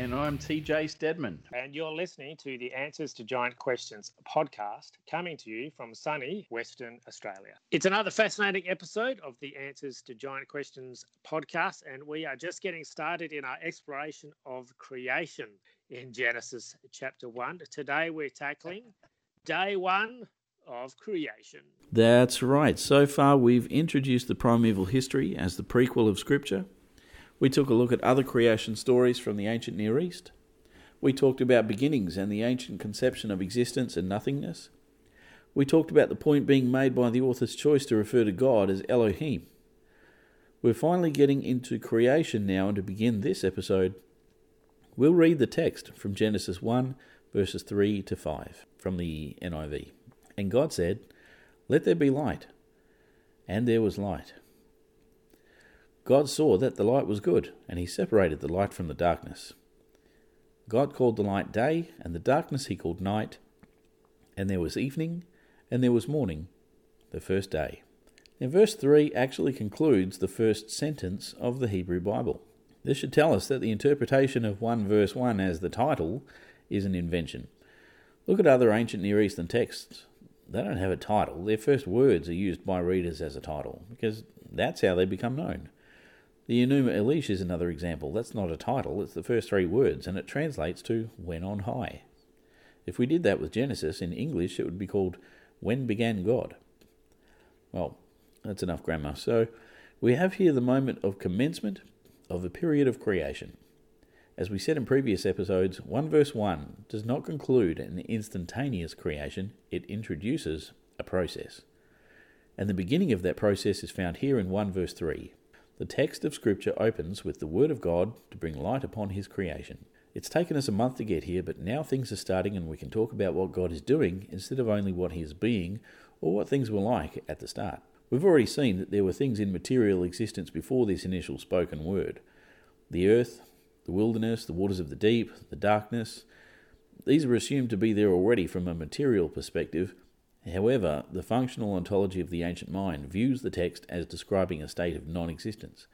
Kris Baker. And I'm TJ Stedman. And you're listening to the Answers to Giant Questions podcast coming to you from sunny Western Australia. It's another fascinating episode of the Answers to Giant Questions podcast, and we are just getting started in our exploration of creation in Genesis chapter 1. Today we're tackling day one of creation. That's right. So far, we've introduced the primeval history as the prequel of Scripture. We took a look at other creation stories from the ancient Near East. We talked about beginnings and the ancient conception of existence and nothingness. We talked about the point being made by the author's choice to refer to God as Elohim. We're finally getting into creation now, and to begin this episode, we'll read the text from Genesis 1, verses 3 to 5 from the NIV. And God said, Let there be light. And there was light. God saw that the light was good, and he separated the light from the darkness. God called the light day, and the darkness he called night. And there was evening, and there was morning, the first day. Now, verse 3 actually concludes the first sentence of the Hebrew Bible. This should tell us that the interpretation of 1 verse 1 as the title is an invention. Look at other ancient Near Eastern texts. They don't have a title. Their first words are used by readers as a title, because that's how they become known. The Enuma Elish is another example. That's not a title, it's the first three words, and it translates to when on high. If we did that with Genesis in English, it would be called When Began God. Well, that's enough grammar. So we have here the moment of commencement of a period of creation. As we said in previous episodes, 1 verse 1 does not conclude an instantaneous creation, it introduces a process. And the beginning of that process is found here in 1 verse 3. The text of Scripture opens with the Word of God to bring light upon His creation. It's taken us a month to get here, but now things are starting and we can talk about what God is doing instead of only what He is being or what things were like at the start. We've already seen that there were things in material existence before this initial spoken word the earth, the wilderness, the waters of the deep, the darkness. These are assumed to be there already from a material perspective, However, the functional ontology of the ancient mind views the text as describing a state of non existence,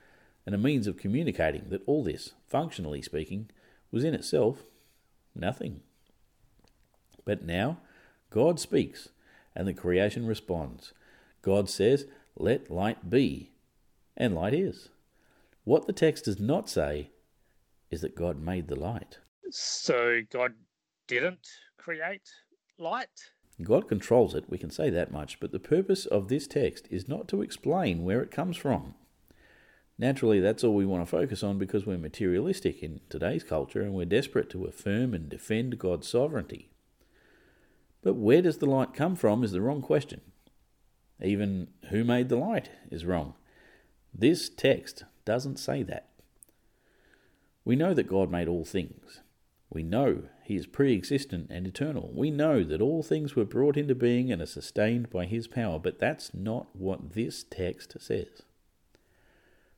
and a means of communicating that all this, functionally speaking, was in itself nothing. But now, God speaks, and the creation responds. God says, Let light be, and light is. What the text does not say is that God made the light. So God didn't create light? God controls it, we can say that much, but the purpose of this text is not to explain where it comes from. Naturally, that's all we want to focus on because we're materialistic in today's culture and we're desperate to affirm and defend God's sovereignty. But where does the light come from is the wrong question. Even who made the light is wrong. This text doesn't say that. We know that God made all things. We know he is pre existent and eternal. We know that all things were brought into being and are sustained by his power, but that's not what this text says.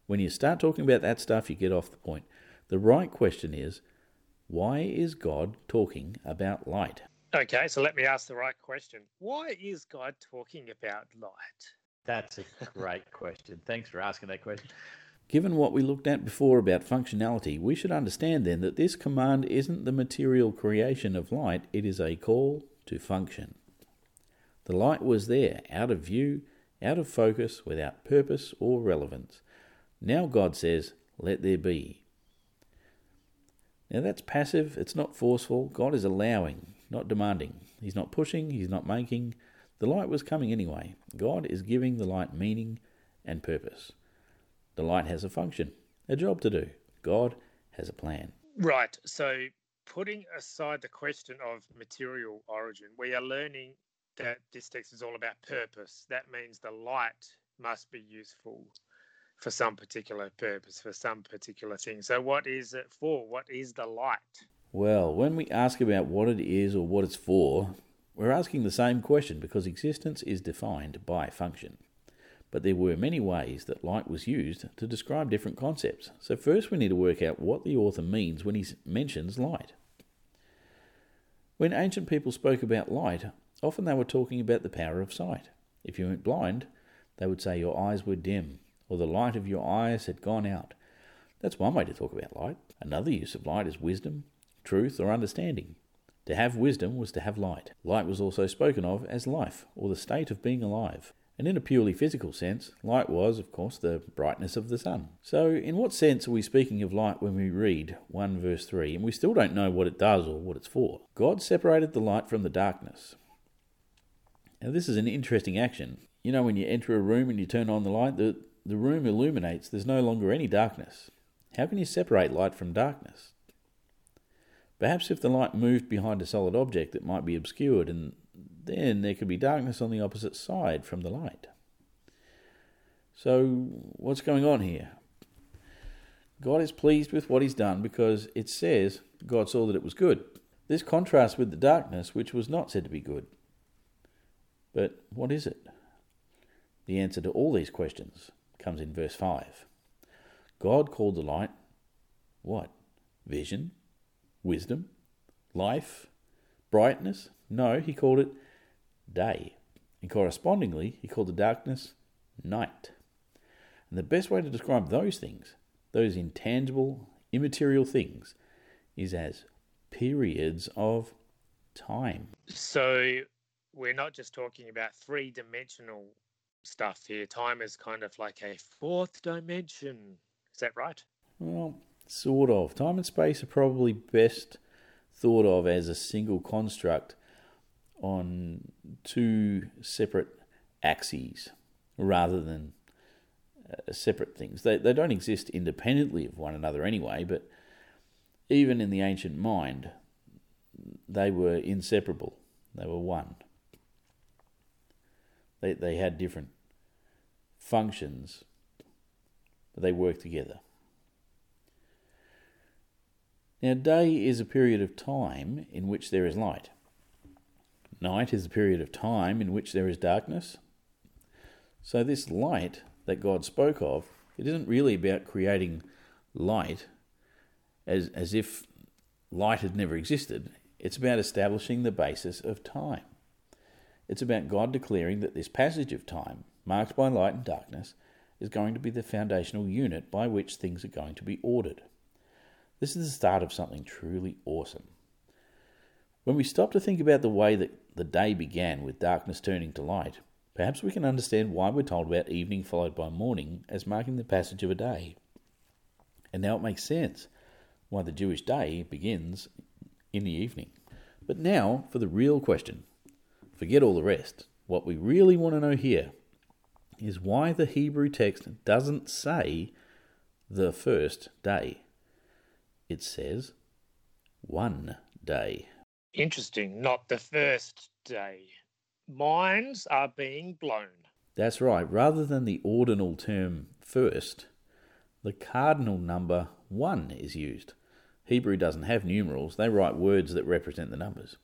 When you start talking about that stuff, you get off the point. The right question is why is God talking about light? Okay, so let me ask the right question. Why is God talking about light? That's a great question. Thanks for asking that question. Given what we looked at before about functionality, we should understand then that this command isn't the material creation of light, it is a call to function. The light was there, out of view, out of focus, without purpose or relevance. Now God says, Let there be. Now that's passive, it's not forceful. God is allowing, not demanding. He's not pushing, He's not making. The light was coming anyway. God is giving the light meaning and purpose. The light has a function, a job to do. God has a plan. Right. So, putting aside the question of material origin, we are learning that this text is all about purpose. That means the light must be useful for some particular purpose, for some particular thing. So, what is it for? What is the light? Well, when we ask about what it is or what it's for, we're asking the same question because existence is defined by function but there were many ways that light was used to describe different concepts. So, first we need to work out what the author means when he mentions light. When ancient people spoke about light, often they were talking about the power of sight. If you went blind, they would say your eyes were dim, or the light of your eyes had gone out. That's one way to talk about light. Another use of light is wisdom, truth, or understanding. To have wisdom was to have light. Light was also spoken of as life, or the state of being alive. And in a purely physical sense, light was, of course, the brightness of the sun. So, in what sense are we speaking of light when we read 1 verse 3 and we still don't know what it does or what it's for? God separated the light from the darkness. Now, this is an interesting action. You know, when you enter a room and you turn on the light, the, the room illuminates, there's no longer any darkness. How can you separate light from darkness? Perhaps if the light moved behind a solid object, it might be obscured, and then there could be darkness on the opposite side from the light. So, what's going on here? God is pleased with what he's done because it says God saw that it was good. This contrasts with the darkness, which was not said to be good. But what is it? The answer to all these questions comes in verse 5. God called the light what? Vision? Wisdom? Life? Brightness? No, he called it day. And correspondingly, he called the darkness night. And the best way to describe those things, those intangible, immaterial things, is as periods of time. So we're not just talking about three dimensional stuff here. Time is kind of like a fourth dimension. Is that right? Well, sort of. Time and space are probably best thought of as a single construct on two separate axes rather than uh, separate things. They, they don't exist independently of one another anyway, but even in the ancient mind, they were inseparable. They were one. They, they had different functions, but they worked together. Now, day is a period of time in which there is light. Night is a period of time in which there is darkness. So, this light that God spoke of, it isn't really about creating light as, as if light had never existed. It's about establishing the basis of time. It's about God declaring that this passage of time, marked by light and darkness, is going to be the foundational unit by which things are going to be ordered. This is the start of something truly awesome. When we stop to think about the way that the day began with darkness turning to light, perhaps we can understand why we're told about evening followed by morning as marking the passage of a day. And now it makes sense why the Jewish day begins in the evening. But now for the real question. Forget all the rest. What we really want to know here is why the Hebrew text doesn't say the first day it says one day. Interesting, not the first day. Minds are being blown. That's right. Rather than the ordinal term first, the cardinal number one is used. Hebrew doesn't have numerals, they write words that represent the numbers.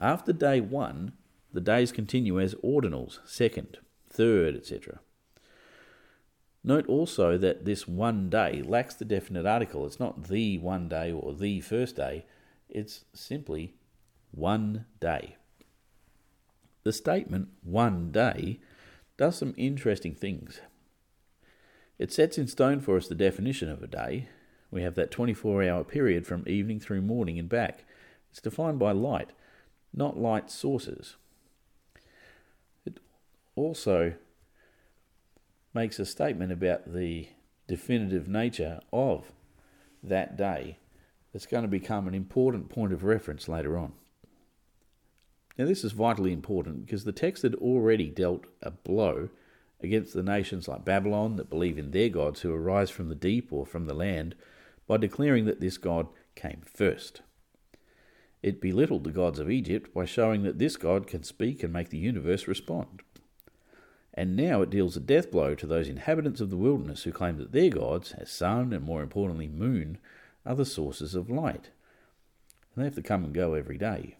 After day one, the days continue as ordinals, second, third, etc. Note also that this one day lacks the definite article. It's not the one day or the first day, it's simply one day. The statement one day does some interesting things. It sets in stone for us the definition of a day. We have that 24 hour period from evening through morning and back. It's defined by light, not light sources. It also makes a statement about the definitive nature of that day that's going to become an important point of reference later on. Now, this is vitally important because the text had already dealt a blow against the nations like Babylon that believe in their gods who arise from the deep or from the land by declaring that this God came first. It belittled the gods of Egypt by showing that this God can speak and make the universe respond and now it deals a death blow to those inhabitants of the wilderness who claim that their gods, as sun and more importantly moon, the sources of light. And they have to come and go every day.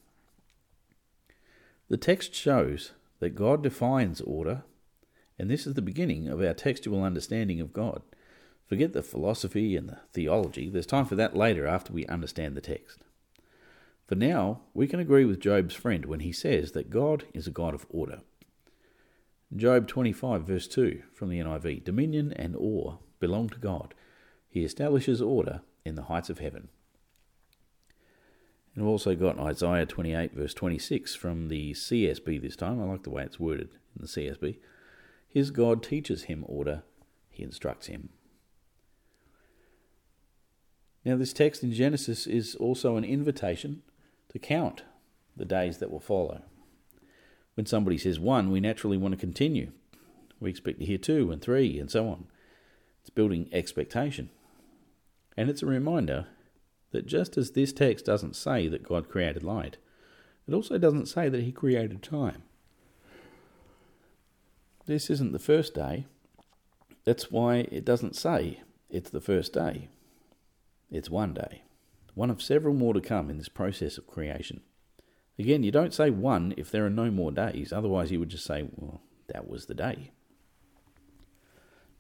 The text shows that God defines order, and this is the beginning of our textual understanding of God. Forget the philosophy and the theology, there's time for that later after we understand the text. For now, we can agree with Job's friend when he says that God is a God of order. Job 25, verse 2 from the NIV Dominion and awe belong to God. He establishes order in the heights of heaven. And we've also got Isaiah 28, verse 26 from the CSB this time. I like the way it's worded in the CSB. His God teaches him order, he instructs him. Now, this text in Genesis is also an invitation to count the days that will follow. When somebody says one, we naturally want to continue. We expect to hear two and three and so on. It's building expectation. And it's a reminder that just as this text doesn't say that God created light, it also doesn't say that He created time. This isn't the first day. That's why it doesn't say it's the first day. It's one day, one of several more to come in this process of creation. Again, you don't say one if there are no more days, otherwise, you would just say, well, that was the day.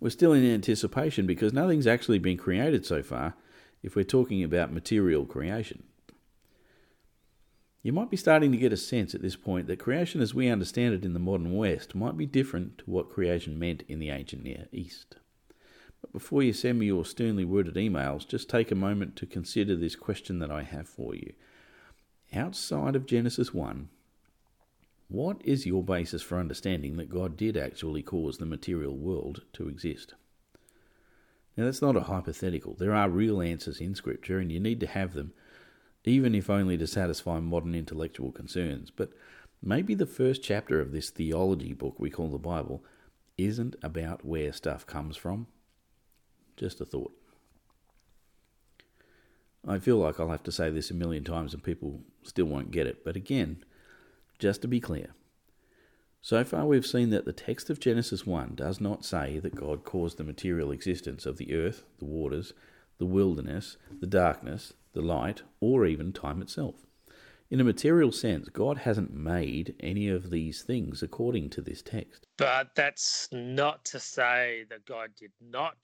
We're still in anticipation because nothing's actually been created so far if we're talking about material creation. You might be starting to get a sense at this point that creation as we understand it in the modern West might be different to what creation meant in the ancient Near East. But before you send me your sternly worded emails, just take a moment to consider this question that I have for you. Outside of Genesis 1, what is your basis for understanding that God did actually cause the material world to exist? Now, that's not a hypothetical. There are real answers in Scripture, and you need to have them, even if only to satisfy modern intellectual concerns. But maybe the first chapter of this theology book we call the Bible isn't about where stuff comes from. Just a thought. I feel like I'll have to say this a million times and people still won't get it, but again, just to be clear, so far we've seen that the text of Genesis 1 does not say that God caused the material existence of the earth, the waters, the wilderness, the darkness, the light, or even time itself. In a material sense, God hasn't made any of these things according to this text. But that's not to say that God did not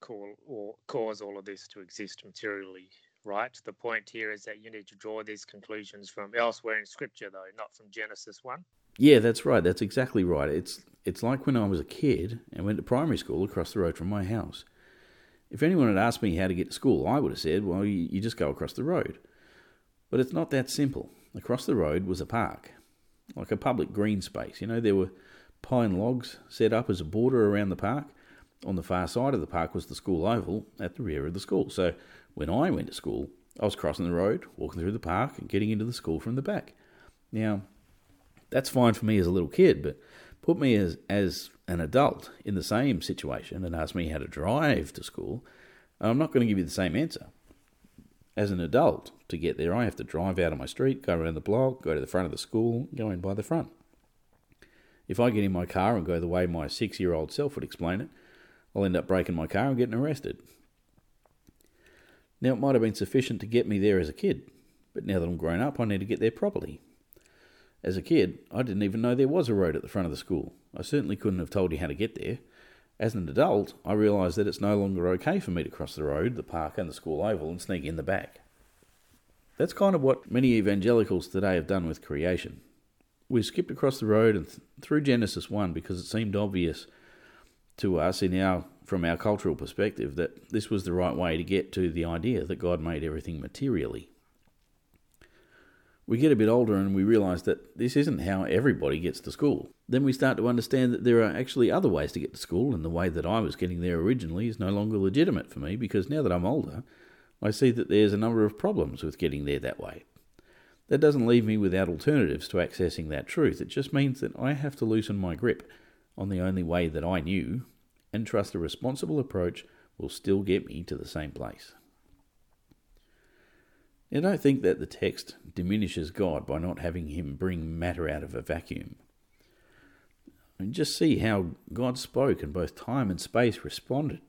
call or cause all of this to exist materially, right? The point here is that you need to draw these conclusions from elsewhere in Scripture, though, not from Genesis 1. Yeah, that's right. That's exactly right. It's it's like when I was a kid and went to primary school across the road from my house. If anyone had asked me how to get to school, I would have said, "Well, you, you just go across the road." But it's not that simple. Across the road was a park, like a public green space. You know, there were pine logs set up as a border around the park. On the far side of the park was the school oval at the rear of the school. So when I went to school, I was crossing the road, walking through the park, and getting into the school from the back. Now, that's fine for me as a little kid, but put me as, as an adult in the same situation and ask me how to drive to school, I'm not going to give you the same answer. As an adult, to get there, I have to drive out of my street, go around the block, go to the front of the school, go in by the front. If I get in my car and go the way my six year old self would explain it, I'll end up breaking my car and getting arrested. Now, it might have been sufficient to get me there as a kid, but now that I'm grown up, I need to get there properly. As a kid, I didn't even know there was a road at the front of the school. I certainly couldn't have told you how to get there. As an adult, I realised that it's no longer okay for me to cross the road, the park, and the school oval and sneak in the back. That's kind of what many evangelicals today have done with creation. We skipped across the road and th- through Genesis 1 because it seemed obvious to us in our from our cultural perspective that this was the right way to get to the idea that God made everything materially we get a bit older and we realise that this isn't how everybody gets to school. Then we start to understand that there are actually other ways to get to school, and the way that I was getting there originally is no longer legitimate for me because now that I'm older, I see that there's a number of problems with getting there that way. That doesn't leave me without alternatives to accessing that truth. It just means that I have to loosen my grip on the only way that I knew and trust a responsible approach will still get me to the same place. I don't think that the text diminishes God by not having him bring matter out of a vacuum. Just see how God spoke and both time and space responded.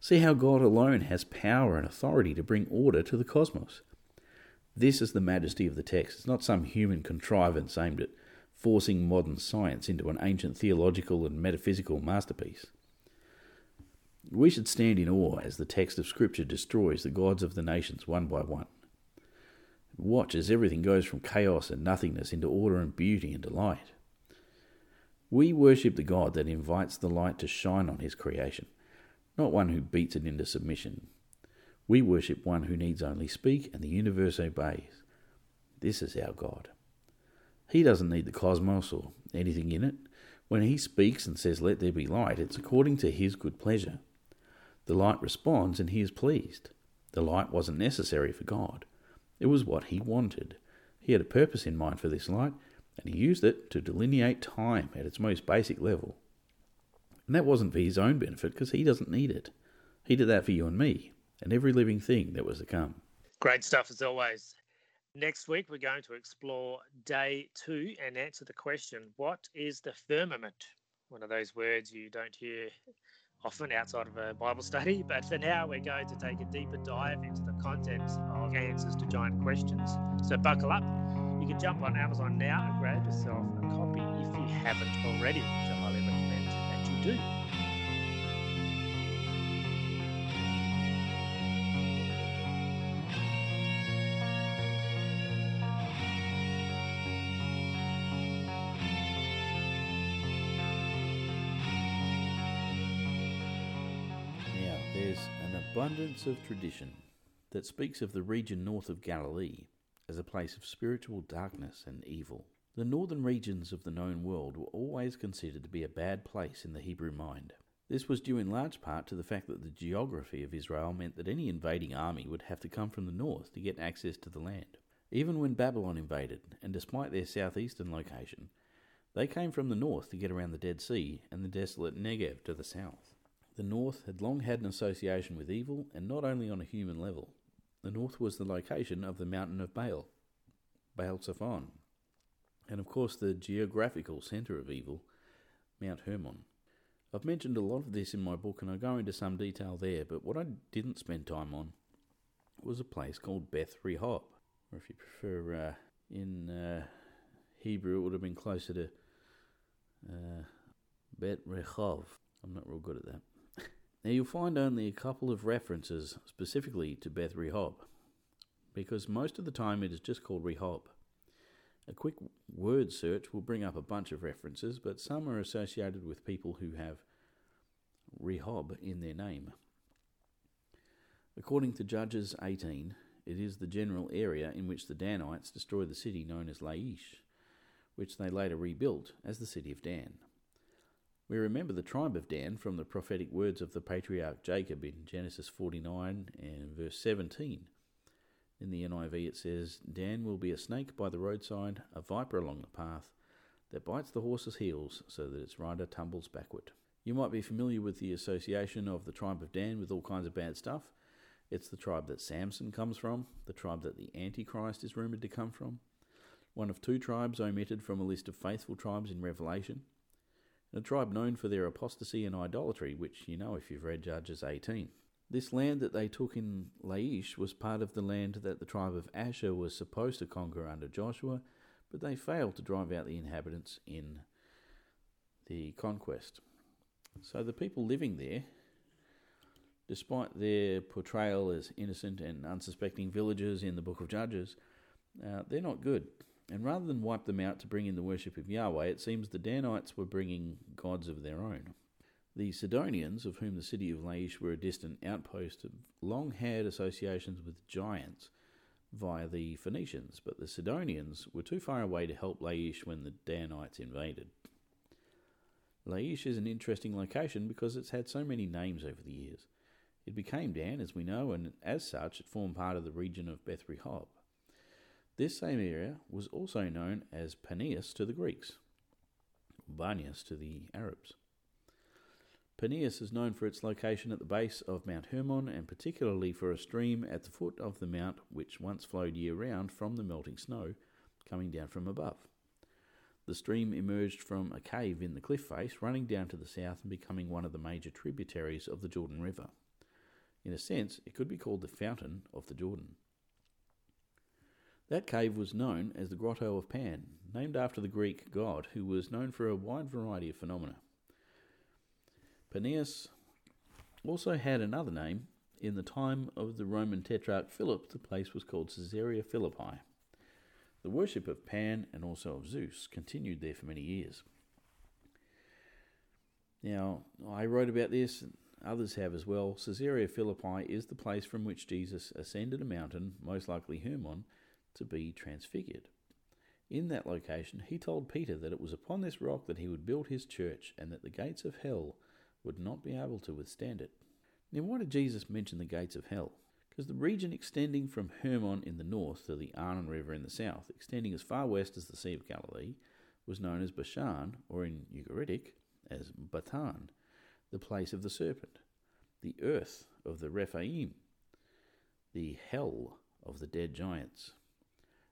See how God alone has power and authority to bring order to the cosmos. This is the majesty of the text. It's not some human contrivance aimed at forcing modern science into an ancient theological and metaphysical masterpiece. We should stand in awe as the text of Scripture destroys the gods of the nations one by one. Watch as everything goes from chaos and nothingness into order and beauty and delight. We worship the God that invites the light to shine on his creation, not one who beats it into submission. We worship one who needs only speak and the universe obeys. This is our God. He doesn't need the cosmos or anything in it. When he speaks and says, Let there be light, it's according to his good pleasure. The light responds and he is pleased. The light wasn't necessary for God, it was what he wanted. He had a purpose in mind for this light, and he used it to delineate time at its most basic level. And that wasn't for his own benefit, because he doesn't need it. He did that for you and me and every living thing that was to come. Great stuff as always. Next week, we're going to explore day two and answer the question what is the firmament? One of those words you don't hear often outside of a Bible study. But for now, we're going to take a deeper dive into the contents of Answers to Giant Questions. So buckle up. You can jump on Amazon now and grab yourself a copy if you haven't already, which I highly recommend that you do. Abundance of tradition that speaks of the region north of Galilee as a place of spiritual darkness and evil. The northern regions of the known world were always considered to be a bad place in the Hebrew mind. This was due in large part to the fact that the geography of Israel meant that any invading army would have to come from the north to get access to the land. Even when Babylon invaded, and despite their southeastern location, they came from the north to get around the Dead Sea and the desolate Negev to the south. The North had long had an association with evil, and not only on a human level. The North was the location of the mountain of Baal, Baal Zephon, and of course the geographical centre of evil, Mount Hermon. I've mentioned a lot of this in my book, and I go into some detail there, but what I didn't spend time on was a place called Beth Rehob, or if you prefer, uh, in uh, Hebrew, it would have been closer to uh, Bet Rehov. I'm not real good at that. Now you'll find only a couple of references specifically to Beth Rehob, because most of the time it is just called Rehob. A quick word search will bring up a bunch of references, but some are associated with people who have Rehob in their name. According to Judges 18, it is the general area in which the Danites destroyed the city known as Laish, which they later rebuilt as the city of Dan. We remember the tribe of Dan from the prophetic words of the patriarch Jacob in Genesis 49 and verse 17. In the NIV it says, Dan will be a snake by the roadside, a viper along the path, that bites the horse's heels so that its rider tumbles backward. You might be familiar with the association of the tribe of Dan with all kinds of bad stuff. It's the tribe that Samson comes from, the tribe that the Antichrist is rumoured to come from, one of two tribes omitted from a list of faithful tribes in Revelation a tribe known for their apostasy and idolatry, which you know if you've read Judges 18. This land that they took in Laish was part of the land that the tribe of Asher was supposed to conquer under Joshua, but they failed to drive out the inhabitants in the conquest. So the people living there, despite their portrayal as innocent and unsuspecting villagers in the book of Judges, uh, they're not good. And rather than wipe them out to bring in the worship of Yahweh, it seems the Danites were bringing gods of their own. The Sidonians, of whom the city of Laish were a distant outpost, long had associations with giants via the Phoenicians, but the Sidonians were too far away to help Laish when the Danites invaded. Laish is an interesting location because it's had so many names over the years. It became Dan, as we know, and as such, it formed part of the region of Beth Rehob. This same area was also known as Panias to the Greeks, Banias to the Arabs. Panias is known for its location at the base of Mount Hermon and particularly for a stream at the foot of the mount which once flowed year round from the melting snow coming down from above. The stream emerged from a cave in the cliff face, running down to the south and becoming one of the major tributaries of the Jordan River. In a sense, it could be called the fountain of the Jordan. That cave was known as the Grotto of Pan, named after the Greek god who was known for a wide variety of phenomena. Paneas also had another name. In the time of the Roman tetrarch Philip, the place was called Caesarea Philippi. The worship of Pan and also of Zeus continued there for many years. Now, I wrote about this and others have as well, Caesarea Philippi is the place from which Jesus ascended a mountain, most likely Hermon, to be transfigured. In that location, he told Peter that it was upon this rock that he would build his church and that the gates of hell would not be able to withstand it. Now, why did Jesus mention the gates of hell? Because the region extending from Hermon in the north to the Arnon River in the south, extending as far west as the Sea of Galilee, was known as Bashan, or in Ugaritic as Batan, the place of the serpent, the earth of the Rephaim, the hell of the dead giants.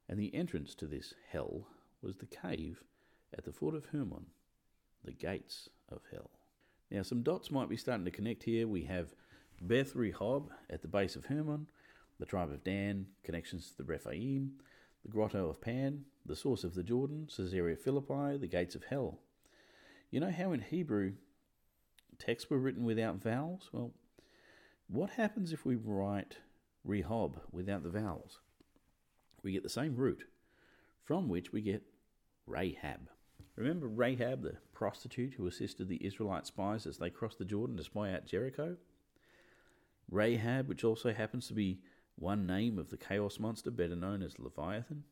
And the entrance to this hell was the cave at the foot of Hermon, the gates of hell. Now, some dots might be starting to connect here. We have Beth Rehob at the base of Hermon, the tribe of Dan, connections to the Rephaim, the grotto of Pan, the source of the Jordan, Caesarea Philippi, the gates of hell. You know how in Hebrew texts were written without vowels? Well, what happens if we write Rehob without the vowels? We get the same root, from which we get Rahab. Remember Rahab, the prostitute who assisted the Israelite spies as they crossed the Jordan to spy out Jericho? Rahab, which also happens to be one name of the chaos monster better known as Leviathan.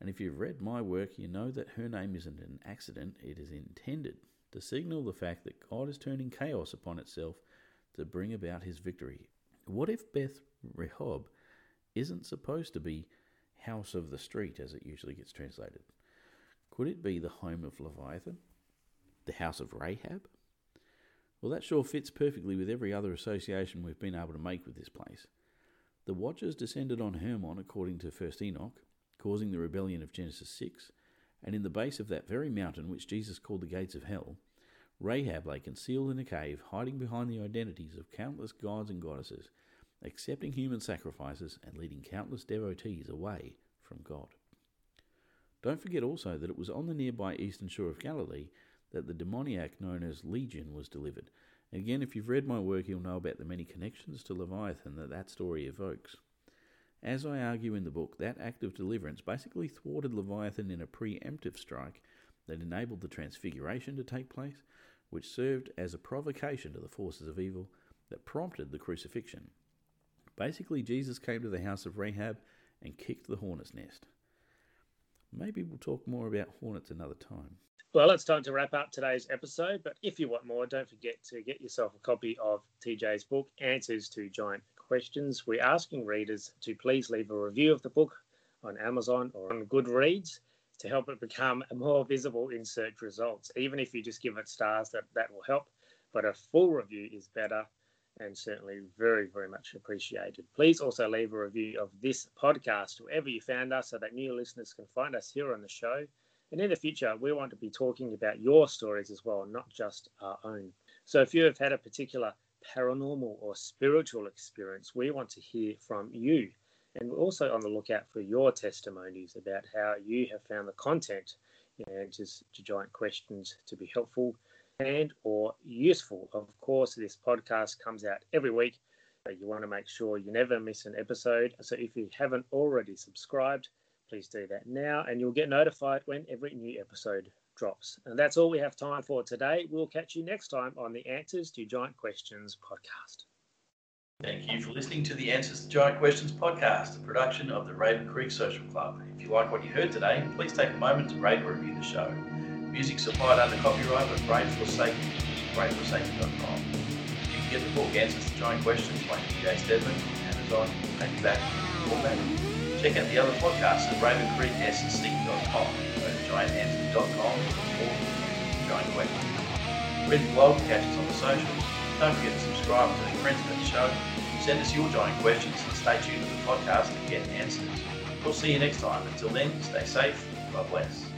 And if you've read my work, you know that her name isn't an accident, it is intended to signal the fact that God is turning chaos upon itself to bring about his victory. What if Beth Rehob isn't supposed to be house of the street as it usually gets translated? Could it be the home of Leviathan? The house of Rahab? Well, that sure fits perfectly with every other association we've been able to make with this place. The Watchers descended on Hermon according to 1st Enoch, causing the rebellion of Genesis 6, and in the base of that very mountain which Jesus called the gates of hell, Rahab lay concealed in a cave, hiding behind the identities of countless gods and goddesses, accepting human sacrifices and leading countless devotees away from God. Don't forget also that it was on the nearby eastern shore of Galilee that the demoniac known as Legion was delivered. again, if you've read my work, you'll know about the many connections to Leviathan that that story evokes. As I argue in the book, that act of deliverance basically thwarted Leviathan in a preemptive strike that enabled the transfiguration to take place, which served as a provocation to the forces of evil that prompted the crucifixion. Basically, Jesus came to the house of Rahab and kicked the hornet's nest. Maybe we'll talk more about hornets another time. Well, it's time to wrap up today's episode, but if you want more, don't forget to get yourself a copy of TJ's book, Answers to Giant Questions. We're asking readers to please leave a review of the book on Amazon or on Goodreads to help it become more visible in search results. Even if you just give it stars, that, that will help. But a full review is better and certainly very, very much appreciated. Please also leave a review of this podcast wherever you found us so that new listeners can find us here on the show and in the future, we want to be talking about your stories as well, not just our own. So if you have had a particular paranormal or spiritual experience, we want to hear from you. And we're also on the lookout for your testimonies about how you have found the content in answers to giant questions to be helpful and or useful. Of course, this podcast comes out every week. You want to make sure you never miss an episode. So if you haven't already subscribed, please do that now and you'll get notified when every new episode drops. And that's all we have time for today. We'll catch you next time on the Answers to Giant Questions podcast. Thank you for listening to the Answers to Giant Questions podcast, a production of the Raven Creek Social Club. If you like what you heard today, please take a moment to rate or review the show. Music supplied under copyright by Brain Forsaken, brainforsaken.com. You can get the book Answers to Giant Questions by T.J. Stedman on Amazon, paperback, or back. Check out the other podcasts at ravencreeksc.com, go to giantanswers.com or Giant Questions. Read the blog, catch us on the socials. Don't forget to subscribe to the friends of the show. Send us your giant questions and stay tuned to the podcast to get answers. We'll see you next time. Until then, stay safe. God bless.